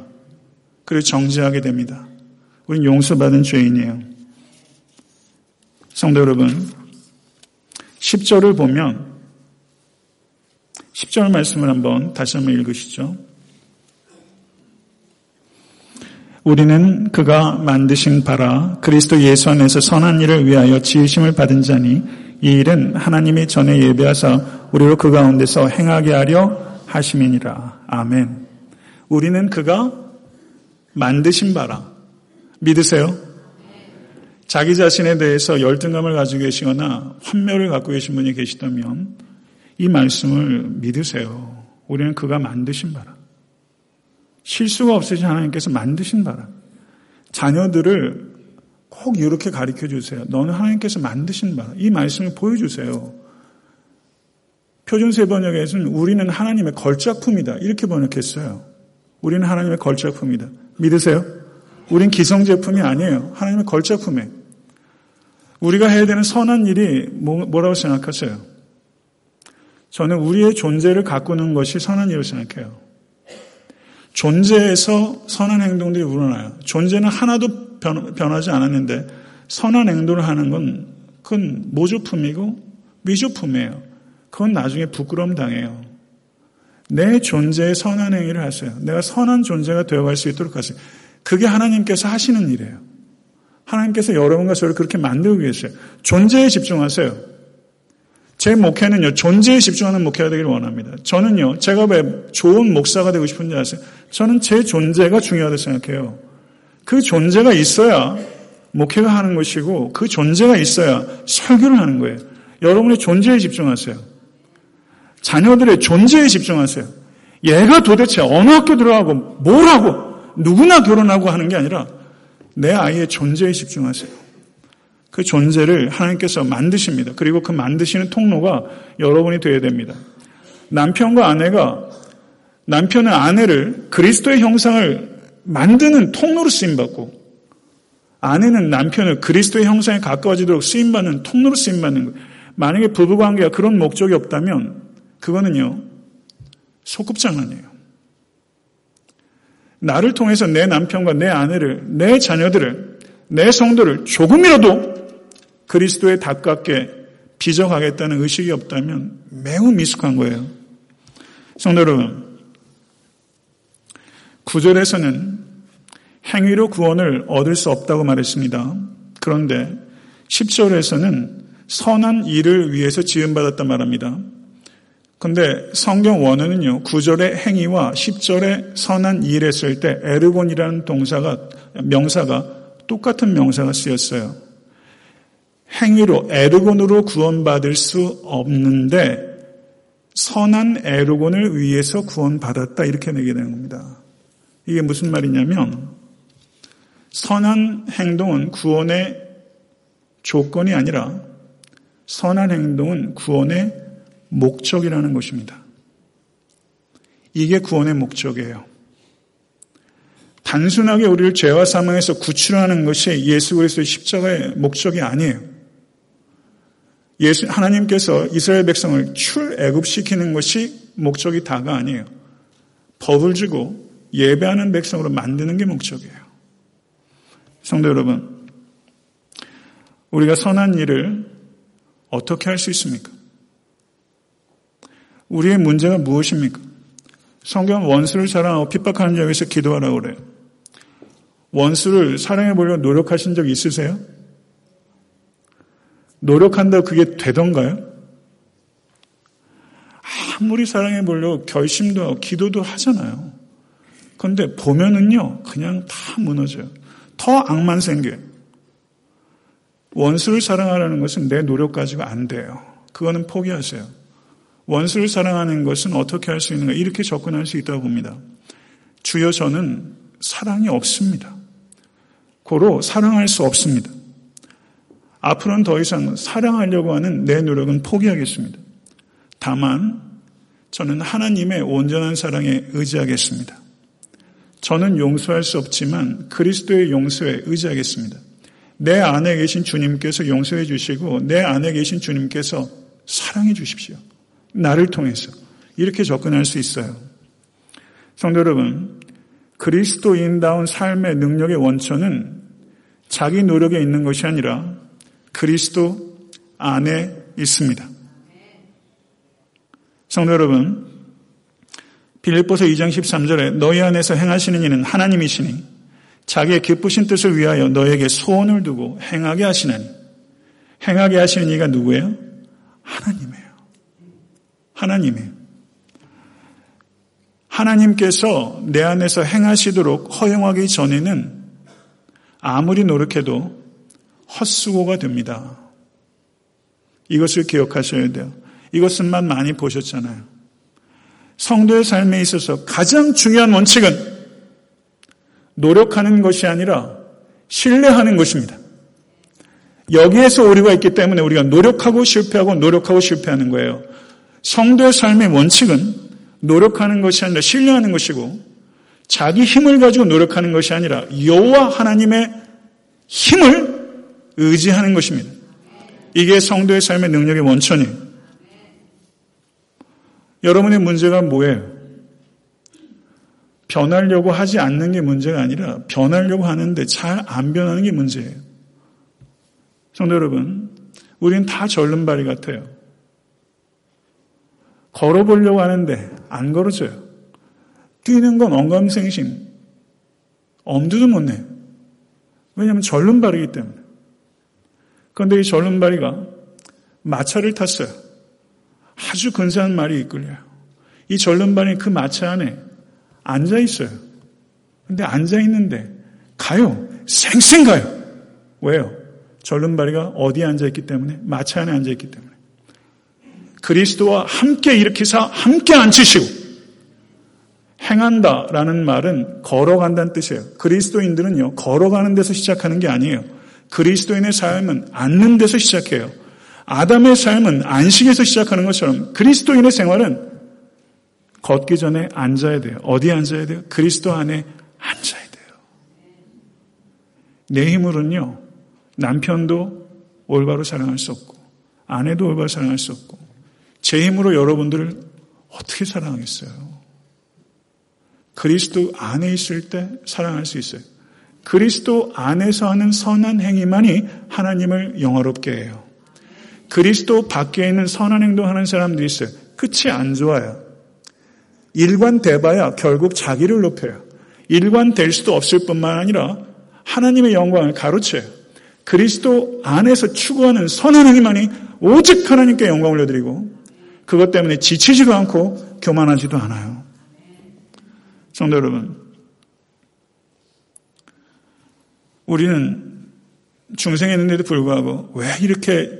그리고 정지하게 됩니다. 우린 용서받은 죄인이에요. 성도 여러분, 10절을 보면 10절 말씀을 한번 다시 한번 읽으시죠. 우리는 그가 만드신 바라 그리스도 예수 안에서 선한 일을 위하여 지으심을 받은 자니 이 일은 하나님이 전에 예배하사 우리로 그 가운데서 행하게 하려 하심이니라. 아멘. 우리는 그가 만드신 바라. 믿으세요? 자기 자신에 대해서 열등감을 가지고 계시거나 환멸을 갖고 계신 분이 계시다면 이 말씀을 믿으세요. 우리는 그가 만드신 바라. 실수가 없으신 하나님께서 만드신 바라. 자녀들을 꼭 이렇게 가르쳐 주세요. 너는 하나님께서 만드신 바라. 이 말씀을 보여주세요. 표준세 번역에서는 우리는 하나님의 걸작품이다. 이렇게 번역했어요. 우리는 하나님의 걸작품이다. 믿으세요? 우린 기성제품이 아니에요. 하나님의 걸작품이에요. 우리가 해야 되는 선한 일이 뭐, 뭐라고 생각하세요? 저는 우리의 존재를 가꾸는 것이 선한 일이라고 생각해요. 존재에서 선한 행동들이 우러나요. 존재는 하나도 변하지 않았는데 선한 행동을 하는 건 그건 모조품이고 미조품이에요. 그건 나중에 부끄러움 당해요. 내 존재의 선한 행위를 하세요. 내가 선한 존재가 되어갈 수 있도록 하세요. 그게 하나님께서 하시는 일이에요. 하나님께서 여러분과 저를 그렇게 만들고 계세요. 존재에 집중하세요. 제 목회는요, 존재에 집중하는 목회가 되기를 원합니다. 저는요, 제가 왜 좋은 목사가 되고 싶은지 아세요? 저는 제 존재가 중요하다고 생각해요. 그 존재가 있어야 목회가 하는 것이고, 그 존재가 있어야 설교를 하는 거예요. 여러분의 존재에 집중하세요. 자녀들의 존재에 집중하세요. 얘가 도대체 어느 학교 들어가고 뭘 하고 누구나 결혼하고 하는 게 아니라 내 아이의 존재에 집중하세요. 그 존재를 하나님께서 만드십니다. 그리고 그 만드시는 통로가 여러분이 되어야 됩니다. 남편과 아내가 남편은 아내를 그리스도의 형상을 만드는 통로로 쓰임받고 아내는 남편을 그리스도의 형상에 가까워지도록 쓰임받는 통로로 쓰임받는 거예요. 만약에 부부관계가 그런 목적이 없다면 그거는요 소꿉장난이에요. 나를 통해서 내 남편과 내 아내를, 내 자녀들을, 내 성도를 조금이라도 그리스도에 가깝게 빚어가겠다는 의식이 없다면 매우 미숙한 거예요. 성도 여러분, 구절에서는 행위로 구원을 얻을 수 없다고 말했습니다. 그런데 10절에서는 선한 일을 위해서 지음받았다 말합니다. 근데 성경 원어는요, 9절의 행위와 10절의 선한 일 했을 때 에르곤이라는 동사가, 명사가 똑같은 명사가 쓰였어요. 행위로, 에르곤으로 구원받을 수 없는데 선한 에르곤을 위해서 구원받았다. 이렇게 내게 되는 겁니다. 이게 무슨 말이냐면 선한 행동은 구원의 조건이 아니라 선한 행동은 구원의 목적이라는 것입니다. 이게 구원의 목적이에요. 단순하게 우리를 죄와 사망에서 구출하는 것이 예수 그리스도의 십자가의 목적이 아니에요. 예수 하나님께서 이스라엘 백성을 출애굽시키는 것이 목적이 다가 아니에요. 법을 주고 예배하는 백성으로 만드는 게 목적이에요. 성도 여러분, 우리가 선한 일을 어떻게 할 수 있습니까? 우리의 문제가 무엇입니까? 성경 원수를 사랑하고 핍박하는 자에서 기도하라고 그래요. 원수를 사랑해 보려고 노력하신 적 있으세요? 노력한다고 그게 되던가요? 아무리 사랑해 보려고 결심도 하고 기도도 하잖아요. 그런데 보면은요, 그냥 다 무너져요. 더 악만 생겨요. 원수를 사랑하라는 것은 내 노력 가지고 안 돼요. 그거는 포기하세요. 원수를 사랑하는 것은 어떻게 할 수 있는가? 이렇게 접근할 수 있다고 봅니다. 주여 저는 사랑이 없습니다. 고로 사랑할 수 없습니다. 앞으로는 더 이상 사랑하려고 하는 내 노력은 포기하겠습니다. 다만 저는 하나님의 온전한 사랑에 의지하겠습니다. 저는 용서할 수 없지만 그리스도의 용서에 의지하겠습니다. 내 안에 계신 주님께서 용서해 주시고 내 안에 계신 주님께서 사랑해 주십시오. 나를 통해서 이렇게 접근할 수 있어요. 성도 여러분, 그리스도인다운 삶의 능력의 원천은 자기 노력에 있는 것이 아니라 그리스도 안에 있습니다. 성도 여러분, 빌립보서 2장 13절에 너희 안에서 행하시는 이는 하나님이시니 자기의 기쁘신 뜻을 위하여 너에게 소원을 두고 행하게 하시나니 행하게 하시는 이가 누구예요? 하나님이에요. 하나님이에요. 하나님께서 내 안에서 행하시도록 허용하기 전에는 아무리 노력해도 헛수고가 됩니다. 이것을 기억하셔야 돼요. 이것은만 많이 보셨잖아요. 성도의 삶에 있어서 가장 중요한 원칙은 노력하는 것이 아니라 신뢰하는 것입니다. 여기에서 오류가 있기 때문에 우리가 노력하고 실패하고 노력하고 실패하는 거예요. 성도의 삶의 원칙은 노력하는 것이 아니라 신뢰하는 것이고 자기 힘을 가지고 노력하는 것이 아니라 여호와 하나님의 힘을 의지하는 것입니다. 이게 성도의 삶의 능력의 원천이에요. 여러분의 문제가 뭐예요? 변하려고 하지 않는 게 문제가 아니라 변하려고 하는데 잘 안 변하는 게 문제예요. 성도 여러분, 우리는 다 절름발이 같아요. 걸어보려고 하는데 안 걸어져요. 뛰는 건 언감생심. 엄두도 못 내요. 왜냐하면 절름발이기 때문에. 그런데 이 절름발이가 마차를 탔어요. 아주 근사한 말이 이끌려요. 이 절름발이 그 마차 안에 앉아 있어요. 근데 앉아 있는데 가요. 생생 가요. 왜요? 절름발이가 어디에 앉아 있기 때문에 마차 안에 앉아 있기 때문에 그리스도와 함께 일으키사 함께 앉히시고 행한다라는 말은 걸어간다는 뜻이에요. 그리스도인들은요 걸어가는 데서 시작하는 게 아니에요. 그리스도인의 삶은 앉는 데서 시작해요. 아담의 삶은 안식에서 시작하는 것처럼 그리스도인의 생활은 걷기 전에 앉아야 돼요. 어디에 앉아야 돼요? 그리스도 안에 앉아야 돼요. 내 힘으로는요, 남편도 올바로 사랑할 수 없고, 아내도 올바로 사랑할 수 없고, 제 힘으로 여러분들을 어떻게 사랑하겠어요? 그리스도 안에 있을 때 사랑할 수 있어요. 그리스도 안에서 하는 선한 행위만이 하나님을 영화롭게 해요. 그리스도 밖에 있는 선한 행동하는 사람들이 있어요. 끝이 안 좋아요. 일관돼봐야 결국 자기를 높여요. 일관될 수도 없을 뿐만 아니라 하나님의 영광을 가로채요. 그리스도 안에서 추구하는 선한 행위만이 오직 하나님께 영광을 올려드리고 그것 때문에 지치지도 않고 교만하지도 않아요. 성도 여러분, 우리는 중생했는데도 불구하고 왜 이렇게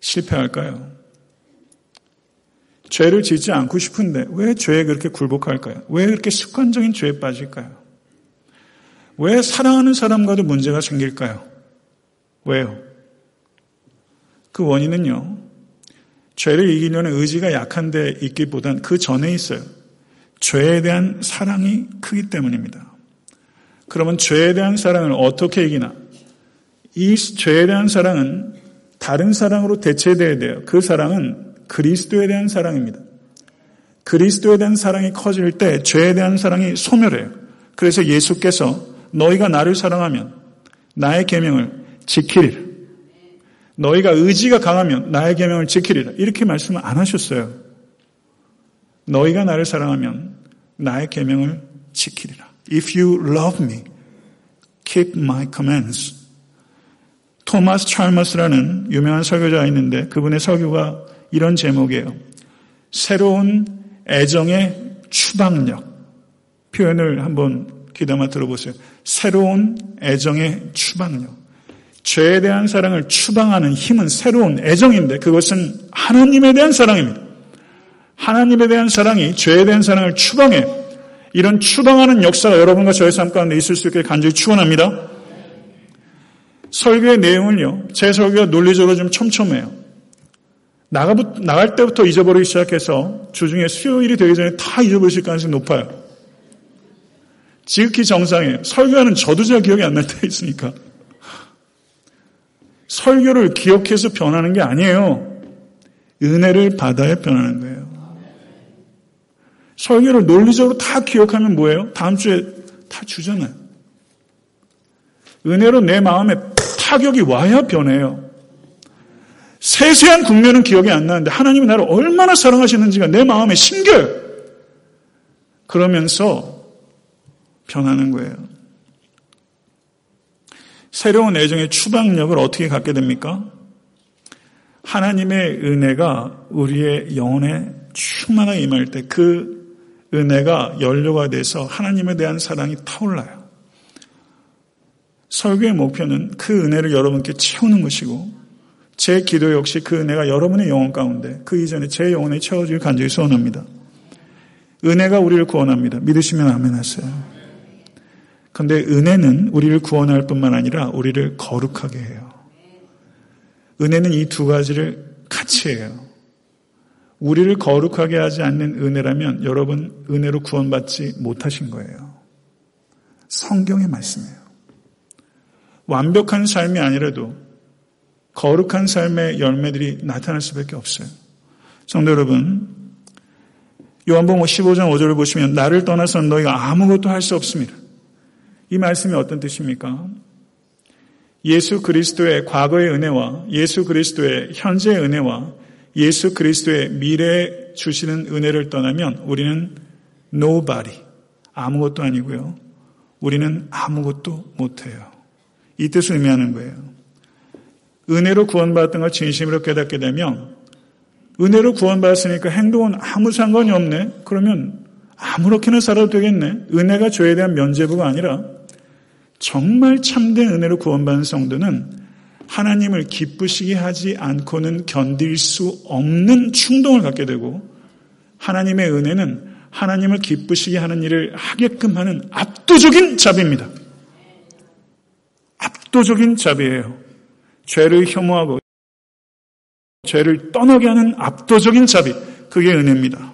실패할까요? 죄를 짓지 않고 싶은데 왜 죄에 그렇게 굴복할까요? 왜 그렇게 습관적인 죄에 빠질까요? 왜 사랑하는 사람과도 문제가 생길까요? 왜요? 그 원인은요, 죄를 이기려는 의지가 약한데 있기보단 그 전에 있어요. 죄에 대한 사랑이 크기 때문입니다. 그러면 죄에 대한 사랑을 어떻게 이기나? 이 죄에 대한 사랑은 다른 사랑으로 대체돼야 돼요. 그 사랑은 그리스도에 대한 사랑입니다. 그리스도에 대한 사랑이 커질 때 죄에 대한 사랑이 소멸해요. 그래서 예수께서 너희가 나를 사랑하면 나의 계명을 지키리라. 너희가 의지가 강하면 나의 계명을 지키리라. 이렇게 말씀을 안 하셨어요. 너희가 나를 사랑하면 나의 계명을 지키리라. If you love me, keep my commands. 토마스 찰머스라는 유명한 설교자가 있는데 그분의 설교가 이런 제목이에요. 새로운 애정의 추방력. 표현을 한번 귀담아 들어보세요. 새로운 애정의 추방력. 죄에 대한 사랑을 추방하는 힘은 새로운 애정인데 그것은 하나님에 대한 사랑입니다. 하나님에 대한 사랑이 죄에 대한 사랑을 추방해 이런 추방하는 역사가 여러분과 저의 삶 가운데 있을 수 있게 간절히 축원합니다. 설교의 내용을요. 제 설교가 논리적으로 좀 촘촘해요. 나가, 나갈 때부터 잊어버리기 시작해서 주중에 수요일이 되기 전에 다 잊어버리실 가능성이 높아요. 지극히 정상이에요. 설교하는 저도 잘 기억이 안 날때 있으니까. 설교를 기억해서 변하는 게 아니에요. 은혜를 받아야 변하는 거예요. 설교를 논리적으로 다 기억하면 뭐예요? 다음 주에 다 주잖아요. 은혜로 내 마음에 타격이 와야 변해요. 세세한 국면은 기억이 안 나는데 하나님이 나를 얼마나 사랑하시는지가 내 마음에 심겨요. 그러면서 변하는 거예요. 새로운 애정의 추방력을 어떻게 갖게 됩니까? 하나님의 은혜가 우리의 영혼에 충만하게 임할 때 그 은혜가 연료가 돼서 하나님에 대한 사랑이 타올라요. 설교의 목표는 그 은혜를 여러분께 채우는 것이고 제 기도 역시 그 은혜가 여러분의 영혼 가운데 그 이전에 제 영혼에 채워질 간절히 소원합니다. 은혜가 우리를 구원합니다. 믿으시면 아멘 하세요. 근데 은혜는 우리를 구원할 뿐만 아니라 우리를 거룩하게 해요. 은혜는 이 두 가지를 같이 해요. 우리를 거룩하게 하지 않는 은혜라면 여러분 은혜로 구원받지 못하신 거예요. 성경의 말씀이에요. 완벽한 삶이 아니라도 거룩한 삶의 열매들이 나타날 수밖에 없어요. 성도 여러분, 요한복음 15장 5절을 보시면 나를 떠나서는 너희가 아무것도 할 수 없습니다. 이 말씀이 어떤 뜻입니까? 예수 그리스도의 과거의 은혜와 예수 그리스도의 현재의 은혜와 예수 그리스도의 미래에 주시는 은혜를 떠나면 우리는 nobody, 아무것도 아니고요. 우리는 아무것도 못해요. 이 뜻을 의미하는 거예요. 은혜로 구원받았던 걸 진심으로 깨닫게 되면 은혜로 구원받았으니까 행동은 아무 상관이 없네. 그러면 아무렇게나 살아도 되겠네. 은혜가 죄에 대한 면죄부가 아니라 정말 참된 은혜로 구원받은 성도는 하나님을 기쁘시게 하지 않고는 견딜 수 없는 충동을 갖게 되고 하나님의 은혜는 하나님을 기쁘시게 하는 일을 하게끔 하는 압도적인 자비입니다. 압도적인 자비예요. 죄를 혐오하고 죄를 떠나게 하는 압도적인 자비. 그게 은혜입니다.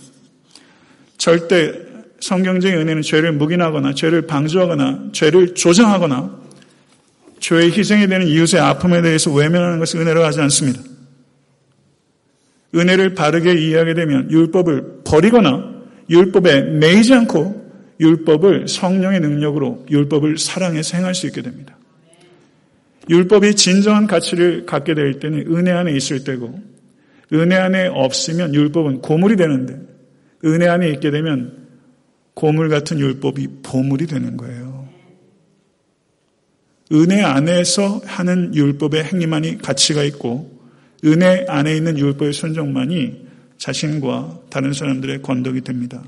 절대 성경적인 은혜는 죄를 묵인하거나 죄를 방조하거나 죄를 조정하거나 죄의 희생이 되는 이웃의 아픔에 대해서 외면하는 것을 은혜로 하지 않습니다. 은혜를 바르게 이해하게 되면 율법을 버리거나 율법에 매이지 않고 율법을 성령의 능력으로 율법을 사랑해서 행할 수 있게 됩니다. 율법이 진정한 가치를 갖게 될 때는 은혜 안에 있을 때고 은혜 안에 없으면 율법은 고물이 되는데 은혜 안에 있게 되면 고물 같은 율법이 보물이 되는 거예요. 은혜 안에서 하는 율법의 행위만이 가치가 있고 은혜 안에 있는 율법의 순종만이 자신과 다른 사람들의 권덕이 됩니다.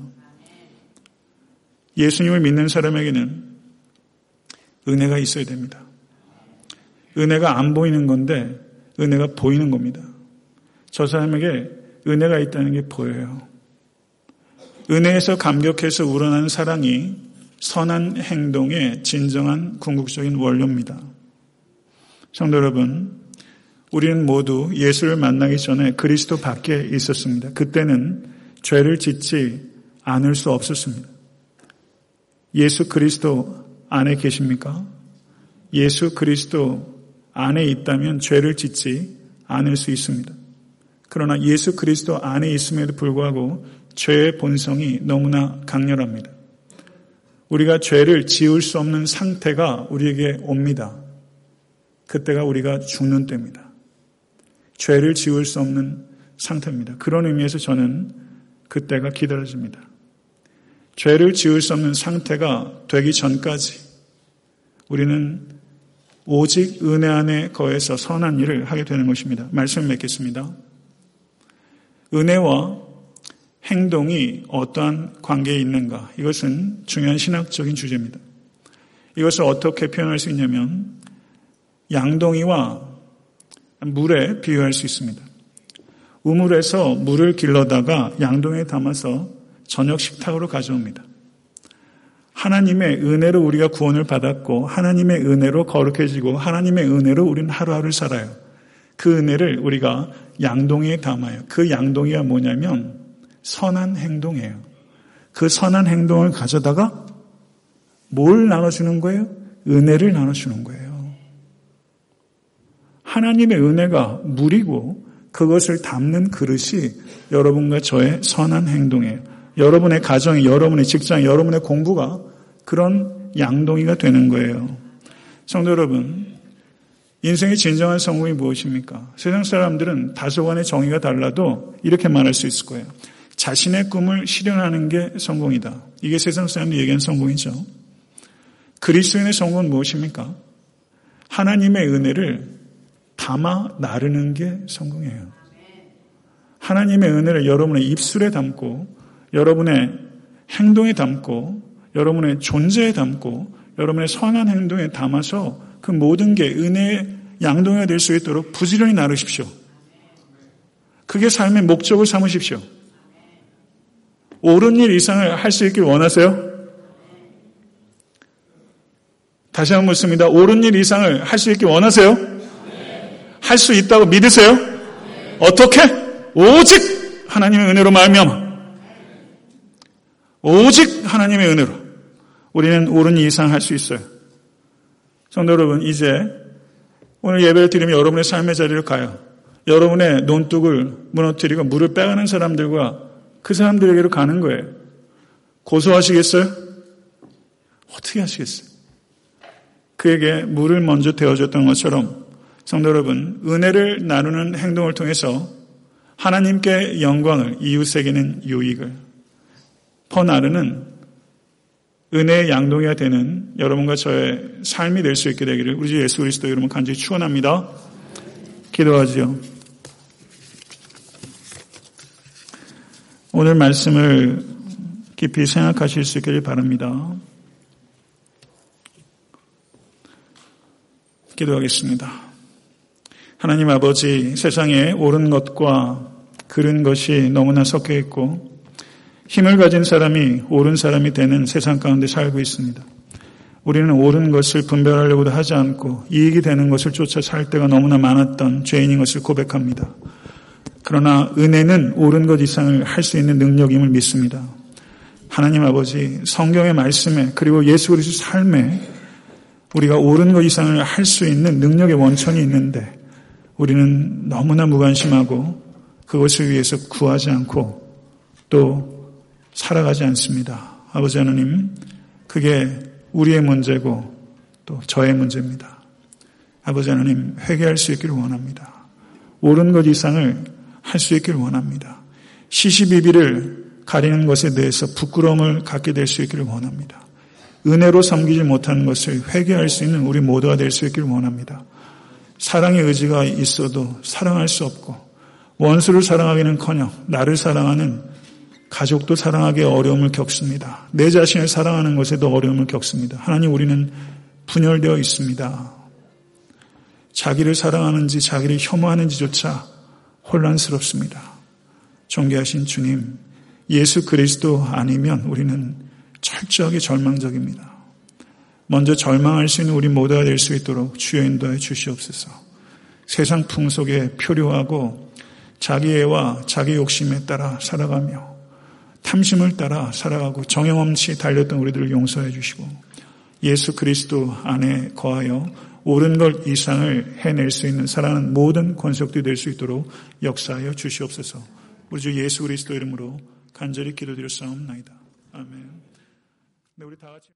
예수님을 믿는 사람에게는 은혜가 있어야 됩니다. 은혜가 안 보이는 건데 은혜가 보이는 겁니다. 저 사람에게 은혜가 있다는 게 보여요. 은혜에서 감격해서 우러나는 사랑이 선한 행동의 진정한 궁극적인 원료입니다. 성도 여러분, 우리는 모두 예수를 만나기 전에 그리스도 밖에 있었습니다. 그때는 죄를 짓지 않을 수 없었습니다. 예수 그리스도 안에 계십니까? 예수 그리스도 안에 있다면 죄를 짓지 않을 수 있습니다. 그러나 예수 그리스도 안에 있음에도 불구하고 죄의 본성이 너무나 강렬합니다. 우리가 죄를 지을 수 없는 상태가 우리에게 옵니다. 그때가 우리가 죽는 때입니다. 죄를 지을 수 없는 상태입니다. 그런 의미에서 저는 그때가 기다려집니다. 죄를 지을 수 없는 상태가 되기 전까지 우리는 오직 은혜 안에 거해서 선한 일을 하게 되는 것입니다. 말씀 맺겠습니다. 은혜와 행동이 어떠한 관계에 있는가? 이것은 중요한 신학적인 주제입니다. 이것을 어떻게 표현할 수 있냐면 양동이와 물에 비유할 수 있습니다. 우물에서 물을 길러다가 양동이에 담아서 저녁 식탁으로 가져옵니다. 하나님의 은혜로 우리가 구원을 받았고 하나님의 은혜로 거룩해지고 하나님의 은혜로 우리는 하루하루 살아요. 그 은혜를 우리가 양동이에 담아요. 그 양동이가 뭐냐면 선한 행동이에요. 그 선한 행동을 가져다가 뭘 나눠주는 거예요? 은혜를 나눠주는 거예요. 하나님의 은혜가 물이고 그것을 담는 그릇이 여러분과 저의 선한 행동이에요. 여러분의 가정이, 여러분의 직장, 여러분의 공부가 그런 양동이가 되는 거예요. 성도 여러분, 인생의 진정한 성공이 무엇입니까? 세상 사람들은 다소간의 정의가 달라도 이렇게 말할 수 있을 거예요. 자신의 꿈을 실현하는 게 성공이다. 이게 세상 사람들이 얘기하는 성공이죠. 그리스도인의 성공은 무엇입니까? 하나님의 은혜를 담아 나르는 게 성공이에요. 하나님의 은혜를 여러분의 입술에 담고 여러분의 행동에 담고 여러분의 존재에 담고 여러분의 선한 행동에 담아서 그 모든 게 은혜의 양동이가 될 수 있도록 부지런히 나르십시오. 그게 삶의 목적을 삼으십시오. 옳은 일 이상을 할 수 있길 원하세요? 다시 한번 묻습니다. 옳은 일 이상을 할 수 있길 원하세요? 할 수 있다고 믿으세요? 어떻게? 오직 하나님의 은혜로 말미암아 오직 하나님의 은혜로 우리는 옳은 이상 할 수 있어요. 성도 여러분, 이제 오늘 예배를 드리면 여러분의 삶의 자리를 가요. 여러분의 논뚝을 무너뜨리고 물을 빼가는 사람들과 그 사람들에게로 가는 거예요. 고소하시겠어요? 어떻게 하시겠어요? 그에게 물을 먼저 데워줬던 것처럼 성도 여러분, 은혜를 나누는 행동을 통해서 하나님께 영광을 이웃에게는 유익을 퍼나르는 은혜의 양동이가 되는 여러분과 저의 삶이 될 수 있게 되기를 우리 주 예수 그리스도 여러분 간절히 축원합니다. 기도하지요. 오늘 말씀을 깊이 생각하실 수 있기를 바랍니다. 기도하겠습니다. 하나님 아버지, 세상에 옳은 것과 그른 것이 너무나 섞여 있고 힘을 가진 사람이 옳은 사람이 되는 세상 가운데 살고 있습니다. 우리는 옳은 것을 분별하려고도 하지 않고 이익이 되는 것을 쫓아 살 때가 너무나 많았던 죄인인 것을 고백합니다. 그러나 은혜는 옳은 것 이상을 할 수 있는 능력임을 믿습니다. 하나님 아버지 성경의 말씀에 그리고 예수 그리스도 삶에 우리가 옳은 것 이상을 할 수 있는 능력의 원천이 있는데 우리는 너무나 무관심하고 그것을 위해서 구하지 않고 또 살아가지 않습니다. 아버지 하나님, 그게 우리의 문제고 또 저의 문제입니다. 아버지 하나님, 회개할 수 있기를 원합니다. 옳은 것 이상을 할 수 있기를 원합니다. 시시비비를 가리는 것에 대해서 부끄러움을 갖게 될 수 있기를 원합니다. 은혜로 섬기지 못하는 것을 회개할 수 있는 우리 모두가 될 수 있기를 원합니다. 사랑의 의지가 있어도 사랑할 수 없고 원수를 사랑하기는 커녕 나를 사랑하는 가족도 사랑하기 어려움을 겪습니다. 내 자신을 사랑하는 것에도 어려움을 겪습니다. 하나님 우리는 분열되어 있습니다. 자기를 사랑하는지 자기를 혐오하는지조차 혼란스럽습니다. 존귀하신 주님, 예수 그리스도 아니면 우리는 철저하게 절망적입니다. 먼저 절망할 수 있는 우리 모두가 될 수 있도록 주여 인도해 주시옵소서. 세상 풍속에 표류하고 자기애와 자기 욕심에 따라 살아가며 탐심을 따라 살아가고 정형없이 달렸던 우리들을 용서해 주시고 예수 그리스도 안에 거하여 옳은 것 이상을 해낼 수 있는 살아가는 모든 권속들이 될 수 있도록 역사하여 주시옵소서. 우리 주 예수 그리스도 이름으로 간절히 기도드렸사옵나이다. 아멘. 네, 우리 다 같이